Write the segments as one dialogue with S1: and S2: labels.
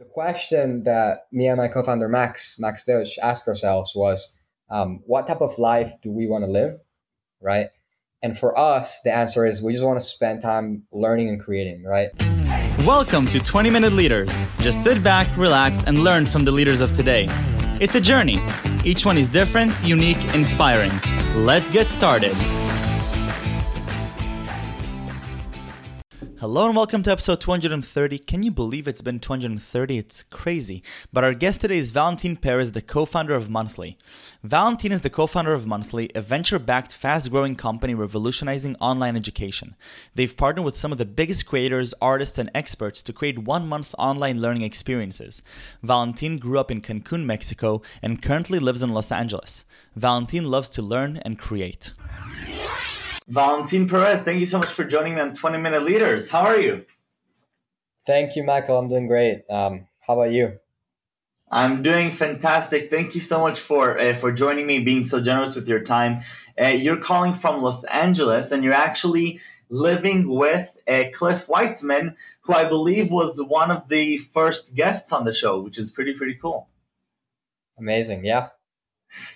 S1: the question that me and my co-founder Max Max Deutsch asked ourselves was, um, what type of life do we want to live, right? And for us, the answer is we just want to spend time learning and creating, right?
S2: Welcome to 20 Minute Leaders. Just sit back, relax, and learn from the leaders of today. It's a journey. Each one is different, unique, inspiring. Let's get started. Hello and welcome to episode 230. Can you believe it's been 230? It's crazy. But our guest today is Valentin Perez, the co founder of Monthly. Valentin is the co founder of Monthly, a venture backed, fast growing company revolutionizing online education. They've partnered with some of the biggest creators, artists, and experts to create one month online learning experiences. Valentin grew up in Cancun, Mexico, and currently lives in Los Angeles. Valentin loves to learn and create. Valentin Perez, thank you so much for joining me on 20 Minute Leaders. How are you?
S1: Thank you, Michael. I'm doing great. Um, how about you?
S2: I'm doing fantastic. Thank you so much for uh, for joining me, being so generous with your time. Uh, you're calling from Los Angeles, and you're actually living with uh, Cliff Weitzman, who I believe was one of the first guests on the show, which is pretty pretty cool.
S1: Amazing, yeah.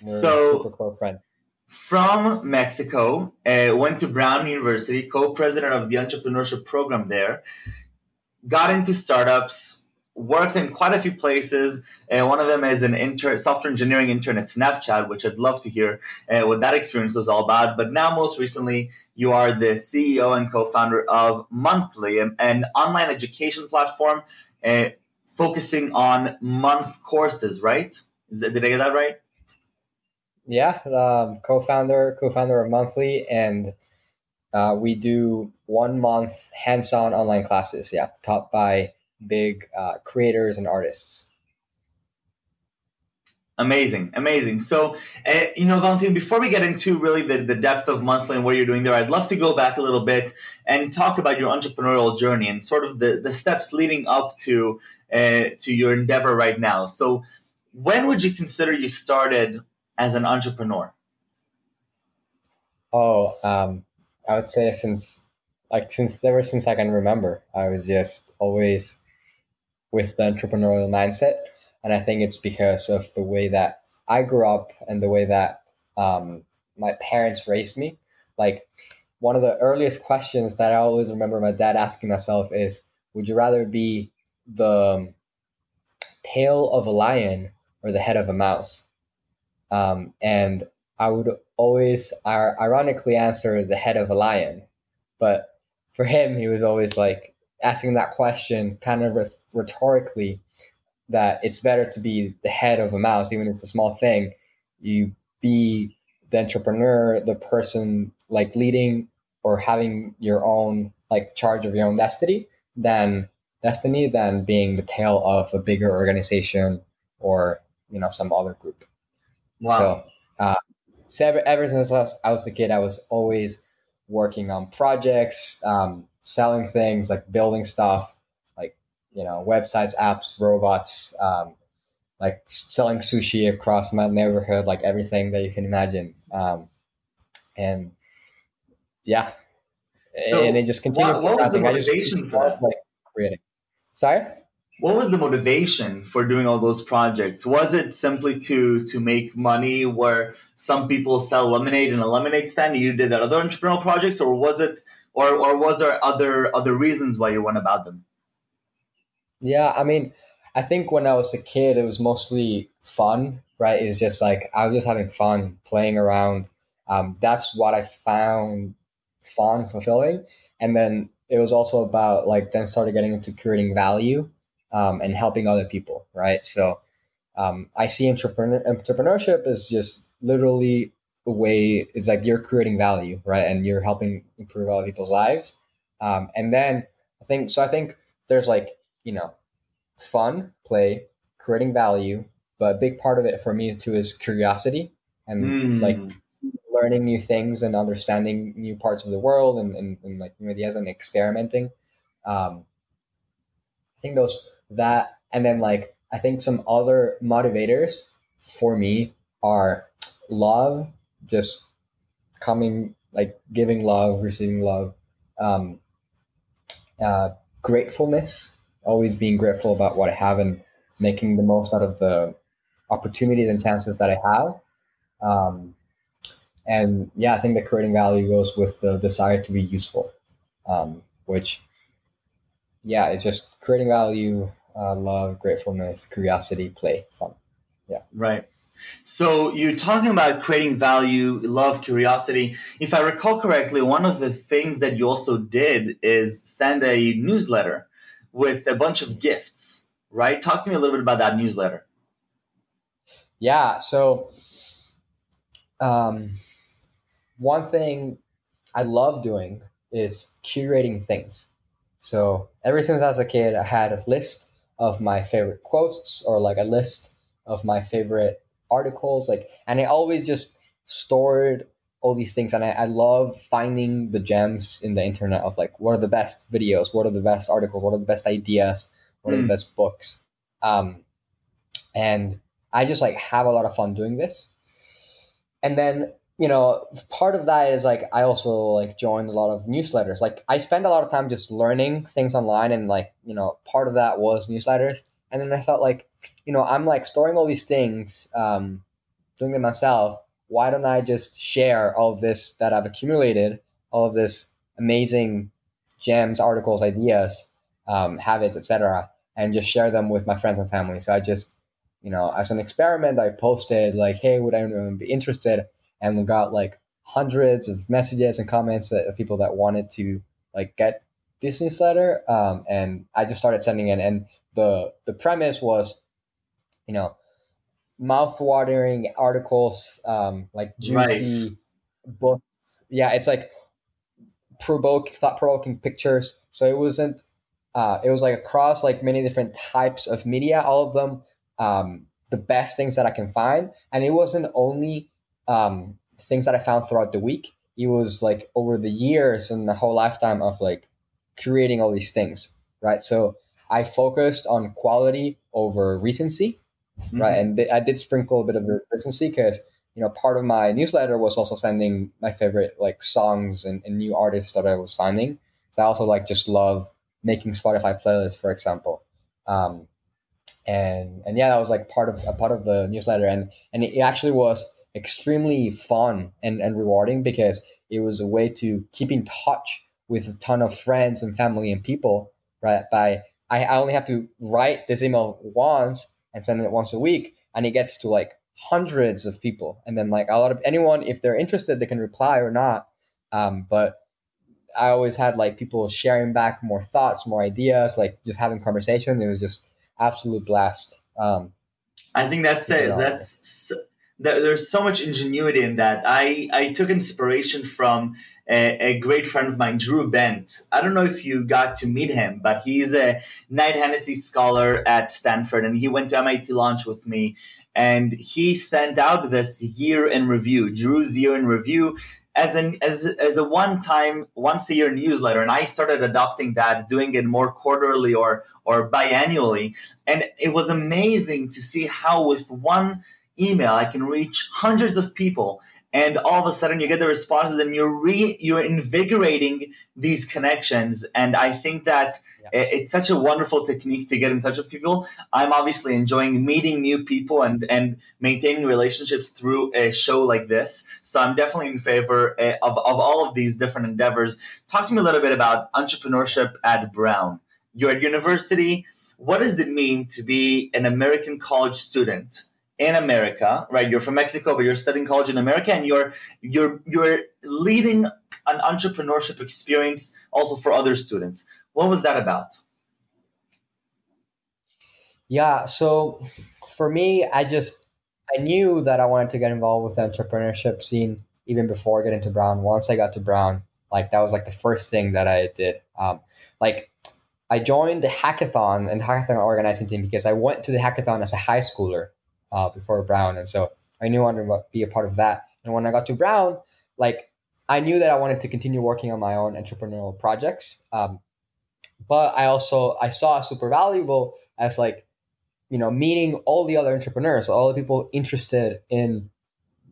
S2: We're so super close friend from Mexico, uh, went to Brown University, co president of the entrepreneurship program there, got into startups, worked in quite a few places. Uh, one of them is an inter- software engineering intern at Snapchat, which I'd love to hear uh, what that experience was all about. But now, most recently, you are the CEO and co founder of Monthly, an, an online education platform uh, focusing on month courses, right? That, did I get that right?
S1: Yeah, um, co-founder, co-founder of Monthly, and uh, we do one month hands-on online classes. Yeah, taught by big uh, creators and artists.
S2: Amazing, amazing. So, uh, you know, Valentin, before we get into really the, the depth of monthly and what you're doing there, I'd love to go back a little bit and talk about your entrepreneurial journey and sort of the, the steps leading up to uh, to your endeavor right now. So, when would you consider you started as an entrepreneur?
S1: Oh, um, I would say since like since ever since I can remember, I was just always with the entrepreneurial mindset, and I think it's because of the way that I grew up and the way that um, my parents raised me. Like one of the earliest questions that I always remember my dad asking myself is, "Would you rather be the tail of a lion or the head of a mouse?" Um, and I would always ironically answer the head of a lion. But for him, he was always like asking that question kind of rhetorically that it's better to be the head of a mouse, even if it's a small thing. You be the entrepreneur, the person like leading or having your own like charge of your own destiny than destiny than being the tail of a bigger organization or you know some other group. Wow. So, uh, so ever, ever since I was a kid, I was always working on projects, um, selling things, like building stuff, like, you know, websites, apps, robots, um, like selling sushi across my neighborhood, like everything that you can imagine. Um, and yeah, so and it just continued.
S2: What, what was the motivation for that? Like,
S1: creating. Sorry?
S2: What was the motivation for doing all those projects? Was it simply to to make money where some people sell lemonade in a lemonade stand you did that other entrepreneurial projects or was it or or was there other other reasons why you went about them?
S1: Yeah i mean i think when i was a kid it was mostly fun right? It's just like i was just having fun playing around. Um, that's what i found fun fulfilling. And then it was also about like then started getting into creating value um, and helping other people, right? So um, I see entrepreneur, entrepreneurship is just literally a way, it's like you're creating value, right? And you're helping improve other people's lives. Um, and then I think, so I think there's like, you know, fun, play, creating value, but a big part of it for me too is curiosity and mm. like learning new things and understanding new parts of the world and, and, and like new ideas and experimenting. Um, I think those that and then like i think some other motivators for me are love just coming like giving love receiving love um, uh, gratefulness always being grateful about what I have and making the most out of the opportunities and chances that I have. Um, and yeah, I think that creating value goes with the desire to be useful, um, which, yeah, it's just creating value, uh, love, gratefulness, curiosity, play, fun. Yeah.
S2: Right. So you're talking about creating value, love, curiosity. If I recall correctly, one of the things that you also did is send a newsletter with a bunch of gifts, right? Talk to me a little bit about that newsletter.
S1: Yeah. So, um, one thing I love doing is curating things. So, ever since I was a kid, I had a list of my favorite quotes or like a list of my favorite articles like and i always just stored all these things and I, I love finding the gems in the internet of like what are the best videos what are the best articles what are the best ideas what are the hmm. best books um and i just like have a lot of fun doing this and then you know part of that is like i also like joined a lot of newsletters like i spend a lot of time just learning things online and like you know part of that was newsletters and then i thought like you know, I'm like storing all these things, um, doing them myself. Why don't I just share all of this that I've accumulated, all of this amazing gems, articles, ideas, um, habits, etc., and just share them with my friends and family. So I just, you know, as an experiment, I posted like, "Hey, would anyone be interested?" And got like hundreds of messages and comments of people that wanted to like get this newsletter. Um, and I just started sending it, and the the premise was you know, mouth-watering articles, um, like juicy right. books. Yeah, it's like provoke thought-provoking pictures. So it wasn't. Uh, it was like across like many different types of media, all of them um, the best things that I can find, and it wasn't only um, things that I found throughout the week. It was like over the years and the whole lifetime of like creating all these things, right? So I focused on quality over recency mm-hmm. right? And th- I did sprinkle a bit of recency because you know part of my newsletter was also sending my favorite like songs and, and new artists that I was finding. So I also like just love making Spotify playlists, for example. Um, and and yeah, that was like part of a part of the newsletter, and and it actually was extremely fun and, and rewarding because it was a way to keep in touch with a ton of friends and family and people right? By I, I only have to write this email once and send it once a week and it gets to like hundreds of people. And then like a lot of anyone if they're interested they can reply or not. Um, but i always had like people sharing back more thoughts more ideas like just having conversation it was just absolute blast. Um,
S2: i think that's it that's there's so much ingenuity in that i i took inspiration from a, a, great friend of mine, Drew Bent. I don't know if you got to meet him, but he's a Knight Hennessy scholar at Stanford, and he went to MIT launch with me. And he sent out this year in review, Drew's year in review, as an as as a one time, once a year newsletter. And I started adopting that, doing it more quarterly or or biannually. And it was amazing to see how with one email I can reach hundreds of people and all of a sudden you get the responses and you're re you're invigorating these connections. And i think that yeah. it's such a wonderful technique to get in touch with people. I'm obviously enjoying meeting new people and and maintaining relationships through a show like this. So i'm definitely in favor eh, of, of all of these different endeavors. Talk to me a little bit about entrepreneurship at brown. You're at university. What does it mean to be an american college student in America, right? You're from Mexico, but you're studying college in America, and you're you're you're leading an entrepreneurship experience also for other students. What was that about?
S1: Yeah, so for me, I just I knew that I wanted to get involved with the entrepreneurship scene even before getting to Brown. Once I got to Brown, like that was like the first thing that I did. Um, like I joined the hackathon and hackathon organizing team because I went to the hackathon as a high schooler uh, before Brown, and so I knew I wanted to be a part of that. And when I got to Brown, like I knew that I wanted to continue working on my own entrepreneurial projects. Um, but I also I saw super valuable as like you know meeting all the other entrepreneurs, all the people interested in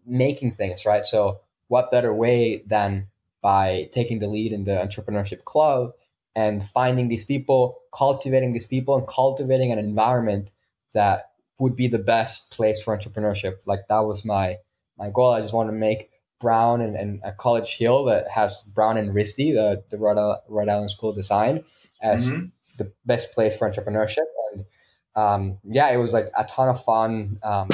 S1: making things right. So what better way than by taking the lead in the entrepreneurship club and finding these people, cultivating these people, and cultivating an environment that would be the best place for entrepreneurship. Like that was my my goal. I just want to make Brown and, and a College Hill that has Brown and RISD, the, the Rhode, Rhode Island School of Design, as mm-hmm. the best place for entrepreneurship. And um, yeah, it was like a ton of fun. Um,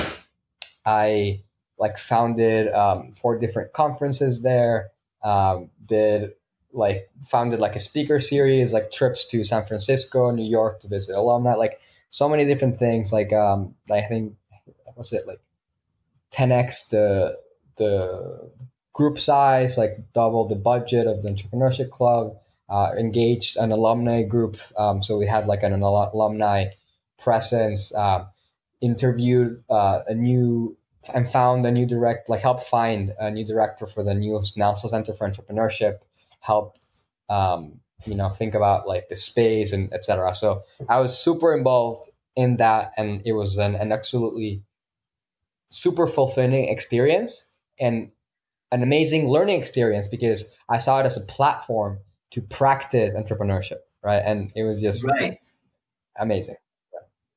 S1: I like founded um, four different conferences there. Um, did like founded like a speaker series, like trips to San Francisco, New York to visit alumni, like so many different things. Like um, I think what's it like, 10x the the group size, like double the budget of the entrepreneurship club. Uh, engaged an alumni group, um, so we had like an, an alumni presence. Uh, interviewed uh, a new and found a new direct, like helped find a new director for the new Nelson Center for Entrepreneurship. Helped um, you know think about like the space and etc. So I was super involved in that, and it was an, an absolutely super fulfilling experience and an amazing learning experience because I saw it as a platform to practice entrepreneurship, right? And it was just right. amazing.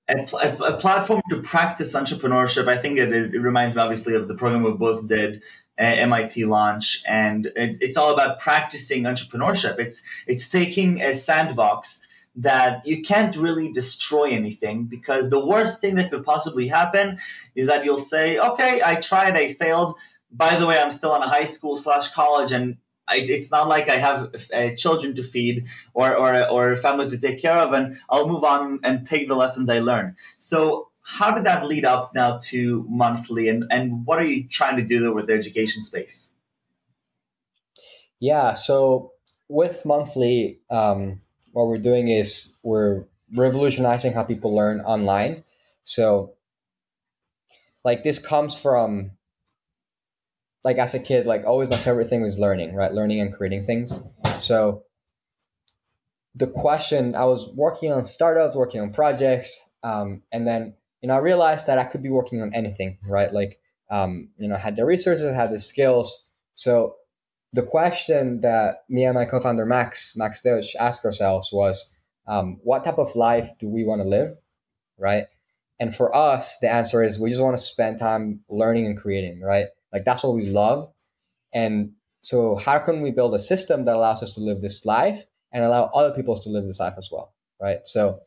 S2: A, a, a, platform to practice entrepreneurship. I think it, it, reminds me obviously of the program we both did, MIT launch, and it, it's all about practicing entrepreneurship. It's it's taking a sandbox that you can't really destroy anything because the worst thing that could possibly happen is that you'll say, okay, I tried, I failed. By the way, I'm still in a high school slash college and I, it's not like I have uh, children to feed or, or, or a family to take care of, and I'll move on and take the lessons I learned. So, how did that lead up now to monthly, and, and what are you trying to do there with the education space?
S1: Yeah, so with monthly, um, what we're doing is we're revolutionizing how people learn online. So, like, this comes from like as a kid, like always my favorite thing was learning, right? Learning and creating things. So the question I was working on startups, working on projects, um, and then you know I realized that I could be working on anything, right? Like um, you know, I had the resources, I had the skills. So the question that me and my co-founder Max Max Deutsch asked ourselves was, um, what type of life do we want to live, right? And for us, the answer is we just want to spend time learning and creating, right? Like that's what we love. And so how can we build a system that allows us to live this life and allow other people to live this life as well? Right. So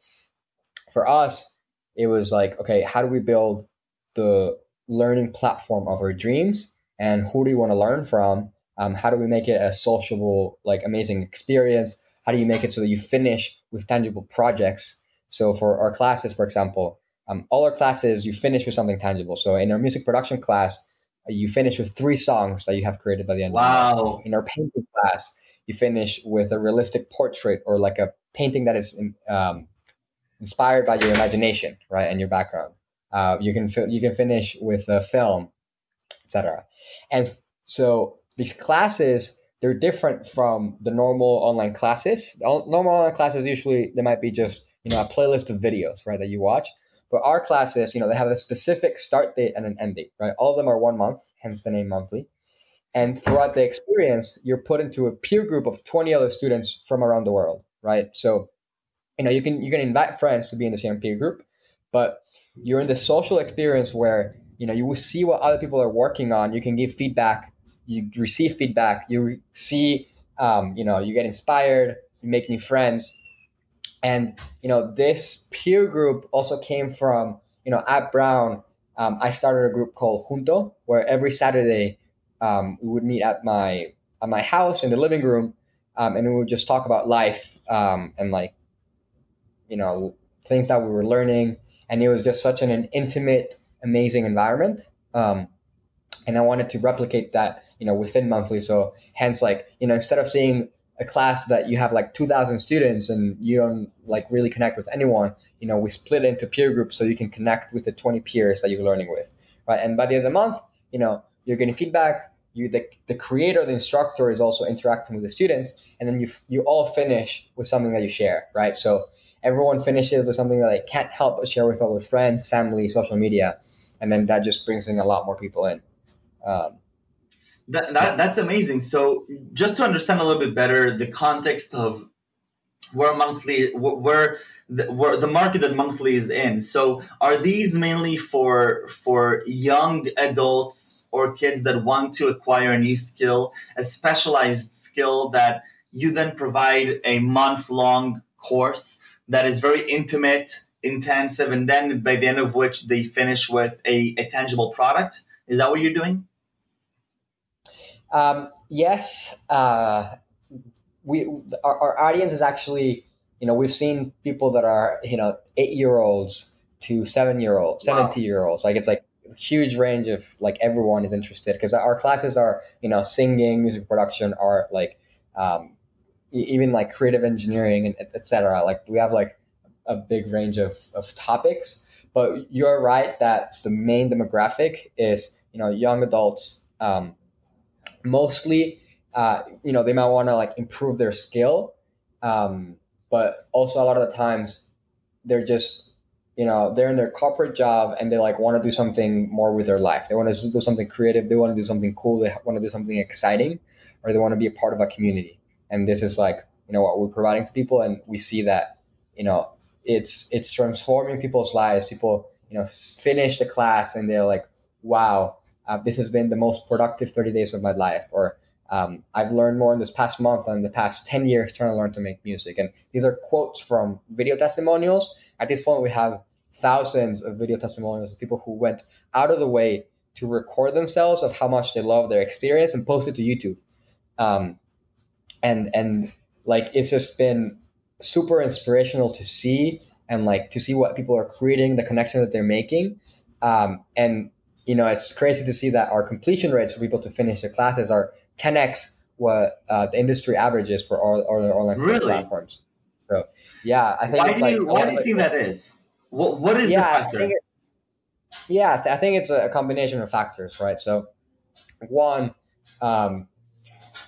S1: for us, it was like, okay, how do we build the learning platform of our dreams? And who do you want to learn from? Um, how do we make it a sociable, like amazing experience? How do you make it so that you finish with tangible projects? So for our classes, for example, um, all our classes, you finish with something tangible. So in our music production class, you finish with three songs that you have created by the end.
S2: Wow!
S1: In our painting class, you finish with a realistic portrait or like a painting that is um, inspired by your imagination, right, and your background. Uh, you can you can finish with a film, etc. And so these classes they're different from the normal online classes. Normal online classes usually they might be just you know a playlist of videos, right, that you watch. But our classes, you know, they have a specific start date and an end date, right? All of them are one month, hence the name monthly. And throughout the experience, you're put into a peer group of 20 other students from around the world, right? So, you know, you can you can invite friends to be in the same peer group, but you're in the social experience where you know you will see what other people are working on. You can give feedback, you receive feedback, you see, um, you know, you get inspired, you make new friends, and you know, this peer group also came from you know at Brown. Um, I started a group called Junto, where every Saturday um, we would meet at my at my house in the living room, um, and we would just talk about life um, and like you know things that we were learning. And it was just such an, an intimate, amazing environment. Um, and I wanted to replicate that, you know, within monthly. So hence, like you know, instead of seeing a class that you have like 2000 students and you don't like really connect with anyone you know we split it into peer groups so you can connect with the 20 peers that you're learning with right and by the end of the month you know you're getting feedback you the, the creator the instructor is also interacting with the students and then you you all finish with something that you share right so everyone finishes with something that they can't help but share with all their friends family social media and then that just brings in a lot more people in um,
S2: that, that that's amazing. So just to understand a little bit better the context of where monthly where the, where the market that monthly is in. So are these mainly for for young adults or kids that want to acquire a new skill, a specialized skill that you then provide a month long course that is very intimate, intensive, and then by the end of which they finish with a, a tangible product? Is that what you're doing?
S1: Um, yes. Uh, we our, our audience is actually you know we've seen people that are you know eight year olds to seven year olds, wow. 70 year olds. Like it's like huge range of like everyone is interested because our classes are you know singing, music production, art, like um, even like creative engineering and etc. Like we have like a big range of, of topics. But you're right that the main demographic is you know young adults, um, mostly. Uh, you know they might want to like improve their skill, um, but also a lot of the times they're just you know they're in their corporate job and they like want to do something more with their life they want to do something creative they want to do something cool they want to do something exciting or they want to be a part of a community and this is like you know what we're providing to people and we see that you know it's it's transforming people's lives people you know finish the class and they're like wow uh, this has been the most productive 30 days of my life or um, I've learned more in this past month than the past 10 years trying to learn to make music. And these are quotes from video testimonials. At this point, we have thousands of video testimonials of people who went out of the way to record themselves of how much they love their experience and post it to YouTube. Um, and and like it's just been super inspirational to see and like to see what people are creating, the connection that they're making. Um, and you know, it's crazy to see that our completion rates for people to finish the classes are 10x what uh, the industry averages for all, all the online really? platforms. So yeah, I think.
S2: Why do you, why do you think that is? What what is yeah, the factor?
S1: I it, yeah, I think it's a combination of factors, right? So one, um,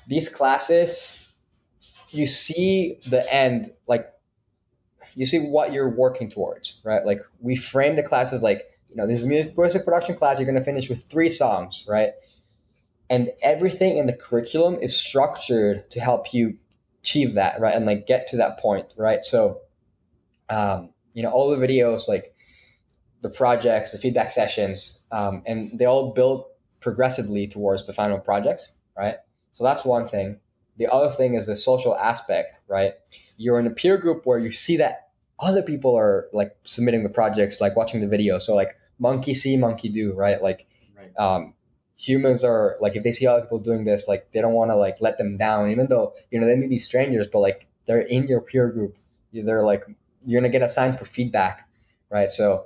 S1: these classes, you see the end, like you see what you're working towards, right? Like we frame the classes like you know this is music production class. You're going to finish with three songs, right? and everything in the curriculum is structured to help you achieve that right and like get to that point right so um, you know all the videos like the projects the feedback sessions um, and they all build progressively towards the final projects right so that's one thing the other thing is the social aspect right? You're in a peer group where you see that other people are like submitting the projects like watching the video. So like monkey see monkey do right? Like right. Um, humans are like if they see other people doing this like they don't want to like let them down. Even though you know they may be strangers but like they're in your peer group. They're like you're gonna get assigned for feedback right? So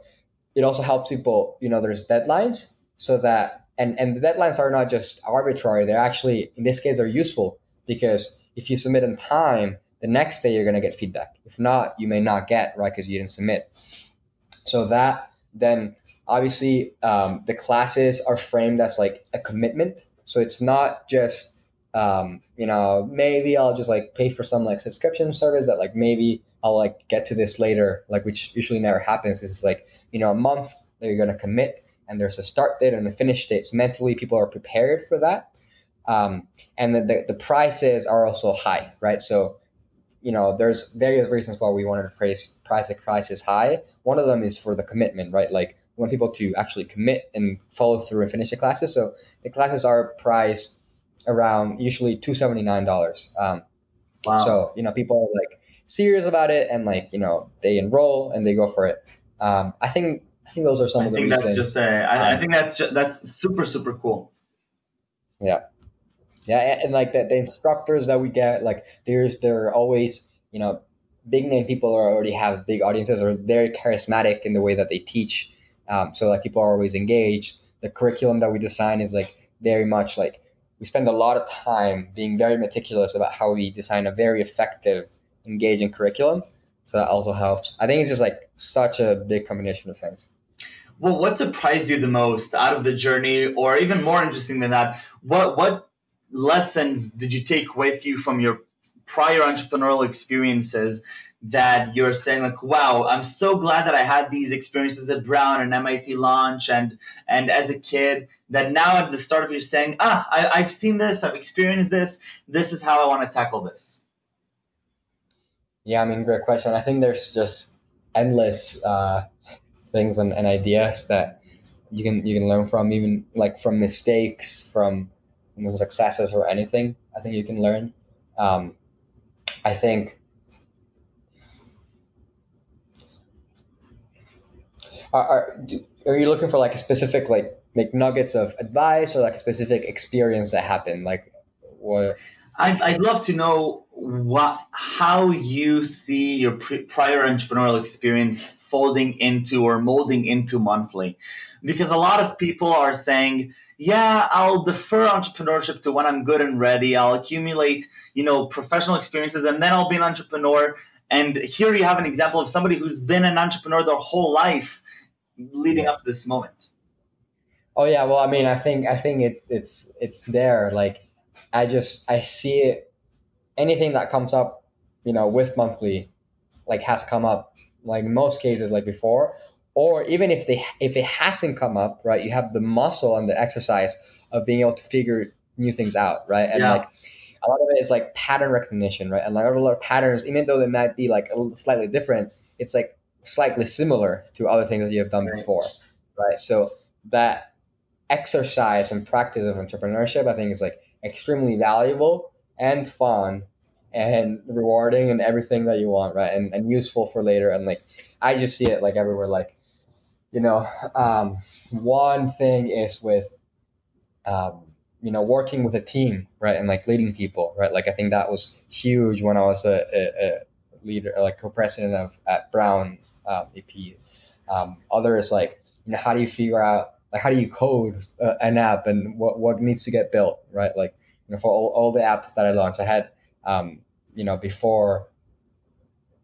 S1: it also helps people you know there's deadlines so that and and the deadlines are not just arbitrary. They're actually in this case they're useful because if you submit in time the next day you're going to get feedback. If not you may not get right because you didn't submit. So that then obviously um, the classes are framed as like a commitment. So it's not just um, you know maybe i'll just like pay for some like subscription service that like maybe i'll like get to this later like which usually never happens. This is like you know a month that you're going to commit and there's a start date and a finish date. So mentally people are prepared for that um, and the, the, the prices are also high right so you know there's various reasons why we wanted to price price the prices high one of them is for the commitment right like we want people to actually commit and follow through and finish the classes. So the classes are priced around usually two seventy nine dollars. Um, wow. So you know people are like serious about it and like you know they enroll and they go for it. Um, I think I think those are some I of the
S2: think. That's just I think that's just, that's super super cool.
S1: Yeah, yeah, and, like the, the instructors that we get, like there's they're always you know big name people are already have big audiences or very charismatic in the way that they teach um, so like people are always engaged. The curriculum that we design is like very much like we spend a lot of time being very meticulous about how we design a very effective, engaging curriculum. So that also helps. I think it's just like such a big combination of things.
S2: Well, what surprised you the most out of the journey, or even more interesting than that, what what lessons did you take with you from your prior entrepreneurial experiences that you're saying like wow i'm so glad that i had these experiences at brown and mit launch and and as a kid that now at the start of you're saying ah I, i've seen this i've experienced this this is how i want to tackle this
S1: Yeah, I mean, great question. I think there's just endless uh, things and, and ideas that you can you can learn from, even like from mistakes, from know, successes or anything. I think you can learn. Um, I think are, are, are you looking for like a specific like like nuggets of advice or like a specific experience that happened like what
S2: I'd, I'd love to know what how you see your pre- prior entrepreneurial experience folding into or molding into monthly because a lot of people are saying yeah i'll defer entrepreneurship to when i'm good and ready. I'll accumulate you know professional experiences and then i'll be an entrepreneur. And here you have an example of somebody who's been an entrepreneur their whole life leading up to this moment.
S1: Oh yeah. Well i mean i think i think it's it's it's there. Like i just i see it. Anything that comes up you know with monthly like has come up like most cases like before or even if they if it hasn't come up right you have the muscle and the exercise of being able to figure new things out right? And yeah. like a lot of it is like pattern recognition right? And like a lot of patterns even though they might be like a slightly different it's like slightly similar to other things that you have done right. before right? So that exercise and practice of entrepreneurship i think is like extremely valuable and fun and rewarding and everything that you want right? And, and useful for later. And like i just see it like everywhere like you know, um, one thing is with, um, you know, working with a team, right, and like leading people, right. Like I think that was huge when I was a, a, a leader, like co-president of at Brown um, EP. Um, other is like, you know, how do you figure out, like, how do you code uh, an app and what what needs to get built, right? Like, you know, for all, all the apps that I launched, I had, um, you know, before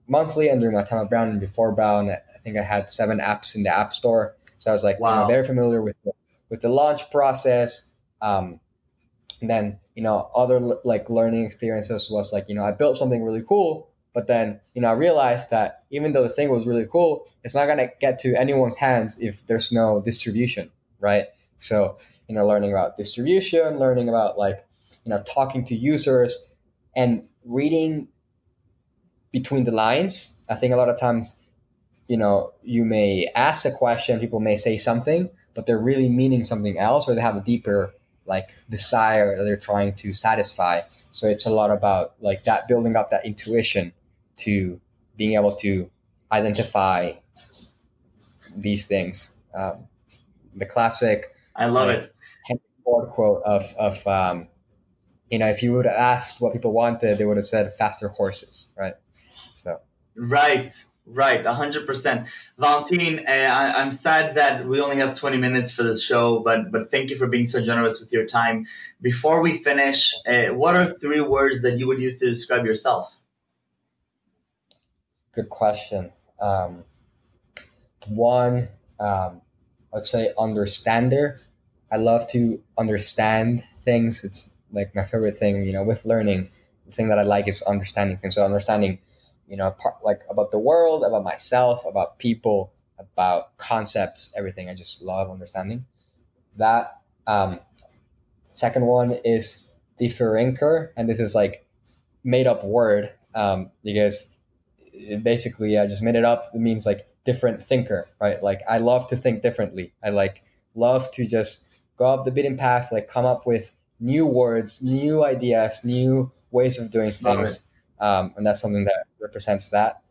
S1: monthly and during my time at Brown and before Brown, think I had seven apps in the App Store. So I was like, wow. you know, very familiar with the, with the launch process. Um, and then you know, other like learning experiences was like, you know, I built something really cool, but then you know, I realized that even though the thing was really cool, it's not gonna get to anyone's hands if there's no distribution, right? So you know, learning about distribution, learning about like you know, talking to users, and reading between the lines. I think a lot of times you know, you may ask a question, people may say something, but they're really meaning something else, or they have a deeper like desire that they're trying to satisfy. So it's a lot about like that building up that intuition to being able to identify these things. Um, the classic,
S2: I love like, it.
S1: Henry Ford quote of of um, you know, if you would have asked what people wanted, they would have said faster horses, right? So
S2: right, Right, 100%. Valentin, uh, I, am sad that we only have 20 minutes for this show, but but thank you for being so generous with your time. Before we finish, uh, what are three words that you would use to describe yourself?
S1: Good question. Um, one, um, I'd say understander. I love to understand things. It's like my favorite thing, you know, with learning. The thing that I like is understanding things. So understanding you know, part, like about the world, about myself, about people, about concepts, everything. I just love understanding that. Um, second one is differencer, and this is like made up word um, because basically I just made it up. It means like different thinker, right? Like I love to think differently. I like love to just go off the beaten path, like come up with new words, new ideas, new ways of doing things um, and that's something that represents that.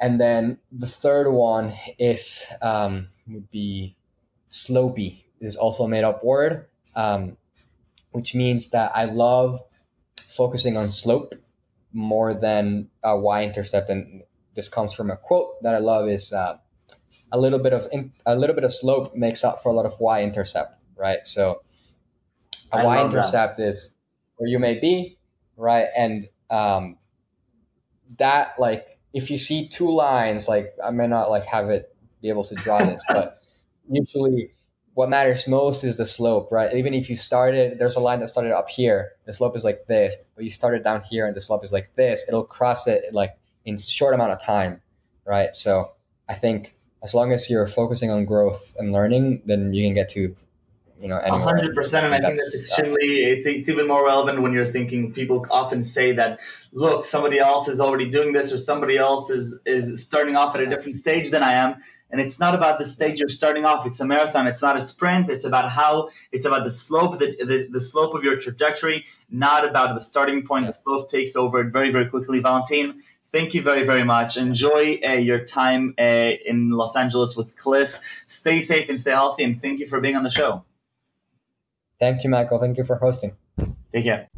S1: And then the third one is um, would be slopey. This is also a made up word, um, which means that I love focusing on slope more than a y intercept. And this comes from a quote that I love: "Is uh, a little bit of in, a little bit of slope makes up for a lot of y intercept." Right. So a y intercept is where you may be, right, and um, that like if you see two lines, like I may not like have it be able to draw this, but usually what matters most is the slope, right? Even if you started, there's a line that started up here, the slope is like this, but you started down here and the slope is like this, it'll cross it like in short amount of time, right? So I think as long as you're focusing on growth and learning, then you can get to you know,
S2: hundred percent. And I think that's extremely. It's it's even more relevant when you're thinking. People often say that, look, somebody else is already doing this, or somebody else is is starting off at a different stage than I am. And it's not about the stage you're starting off. It's a marathon. It's not a sprint. It's about how. It's about the slope, the the, the slope of your trajectory, not about the starting point. The slope takes over very very quickly. Valentin, thank you very very much enjoy uh, your time uh, in los angeles with cliff stay safe and stay healthy and thank you for being on the show
S1: Thank you, Michael. Thank you for hosting.
S2: Take care.